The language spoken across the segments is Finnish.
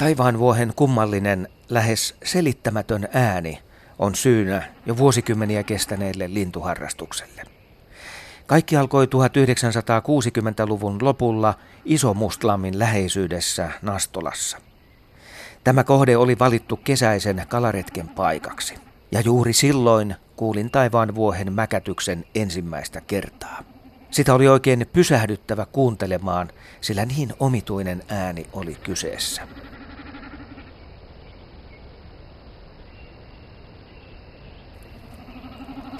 Taivaanvuohen kummallinen, lähes selittämätön ääni on syynä jo vuosikymmeniä kestäneelle lintuharrastukselle. Kaikki alkoi 1960-luvun lopulla Iso Mustlammin läheisyydessä Nastolassa. Tämä kohde oli valittu kesäisen kalaretken paikaksi, ja juuri silloin kuulin taivaan vuohen mäkätyksen ensimmäistä kertaa. Sitä oli oikein pysähdyttävä kuuntelemaan, sillä niin omituinen ääni oli kyseessä.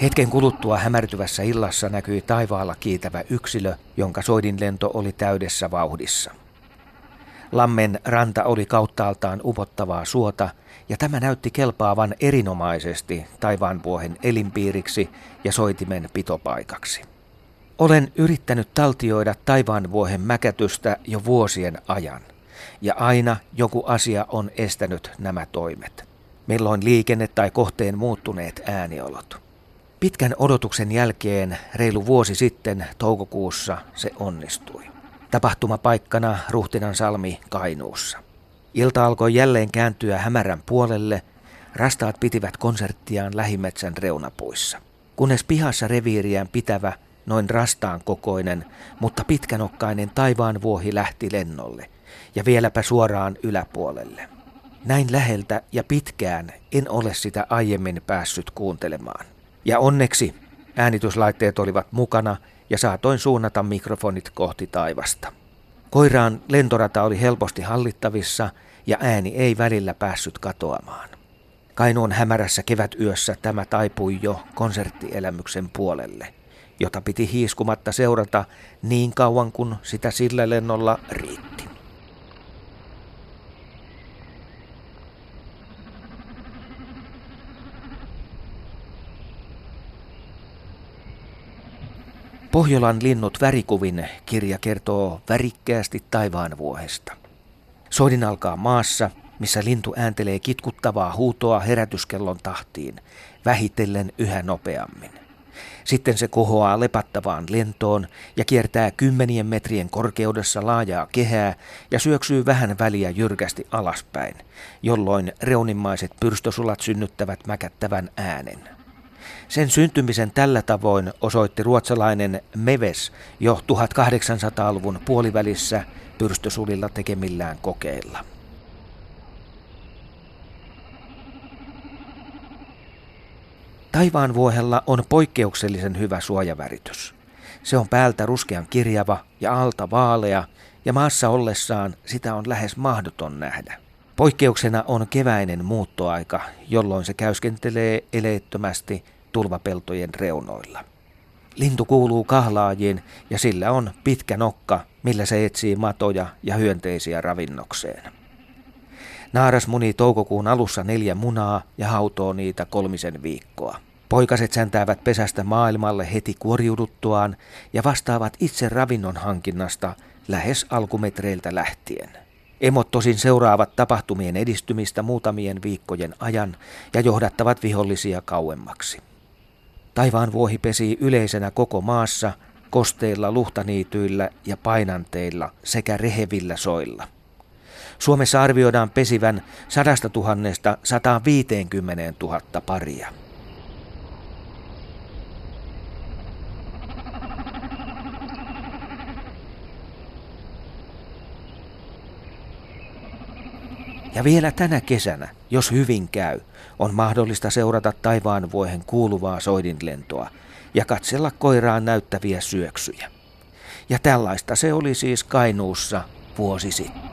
Hetken kuluttua hämärtyvässä illassa näkyi taivaalla kiitävä yksilö, jonka soidinlento oli täydessä vauhdissa. Lammen ranta oli kauttaaltaan upottavaa suota, ja tämä näytti kelpaavan erinomaisesti taivaanvuohen elinpiiriksi ja soitimen pitopaikaksi. Olen yrittänyt taltioida taivaanvuohen mäkätystä jo vuosien ajan, ja aina joku asia on estänyt nämä toimet. Milloin liikenne tai kohteen muuttuneet ääniolot. Pitkän odotuksen jälkeen reilu vuosi sitten toukokuussa se onnistui. Tapahtumapaikkana Ruhtinan salmi Kainuussa. Ilta alkoi jälleen kääntyä hämärän puolelle. Rastaat pitivät konserttiaan lähimetsän reunapuissa. Kunnes pihassa reviiriään pitävä, noin rastaan kokoinen, mutta pitkänokkainen taivaan vuohi lähti lennolle, ja vieläpä suoraan yläpuolelle. Näin läheltä ja pitkään en ole sitä aiemmin päässyt kuuntelemaan. Ja onneksi äänityslaitteet olivat mukana ja saatoin suunnata mikrofonit kohti taivasta. Koiraan lentorata oli helposti hallittavissa ja ääni ei välillä päässyt katoamaan. Kainuun hämärässä kevätyössä tämä taipui jo konserttielämyksen puolelle, jota piti hiiskumatta seurata niin kauan kuin sitä sillä lennolla riitti. Pohjolan linnut värikuvin kirja kertoo värikkäästi taivaanvuohesta. Soidin alkaa maassa, missä lintu ääntelee kitkuttavaa huutoa herätyskellon tahtiin, vähitellen yhä nopeammin. Sitten se kohoaa lepattavaan lentoon ja kiertää kymmenien metrien korkeudessa laajaa kehää ja syöksyy vähän väliä jyrkästi alaspäin, jolloin reunimmaiset pyrstösulat synnyttävät mäkättävän äänen. Sen syntymisen tällä tavoin osoitti ruotsalainen Meves jo 1800-luvun puolivälissä pyrstösulilla tekemillään kokeilla. Taivaanvuohella on poikkeuksellisen hyvä suojaväritys. Se on päältä ruskean kirjava ja alta vaalea, ja maassa ollessaan sitä on lähes mahdoton nähdä. Poikkeuksena on keväinen muuttoaika, jolloin se käyskentelee eleettömästi tulvapeltojen reunoilla. Lintu kuuluu kahlaajiin ja sillä on pitkä nokka, millä se etsii matoja ja hyönteisiä ravinnokseen. Naaras muni toukokuun alussa neljä munaa ja hautoo niitä kolmisen viikkoa. Poikaset säntäävät pesästä maailmalle heti kuoriuduttuaan ja vastaavat itse ravinnon hankinnasta lähes alkumetreiltä lähtien. Emot tosin seuraavat tapahtumien edistymistä muutamien viikkojen ajan ja johdattavat vihollisia kauemmaksi. Taivaan vuohi pesii yleisenä koko maassa, kosteilla luhtaniityillä ja painanteilla sekä rehevillä soilla. Suomessa arvioidaan pesivän 100 000 150 000 paria. Ja vielä tänä kesänä, jos hyvin käy, on mahdollista seurata taivaan vuohen kuuluvaa soidinlentoa ja katsella koiraan näyttäviä syöksyjä. Ja tällaista se oli siis Kainuussa vuosi sitten.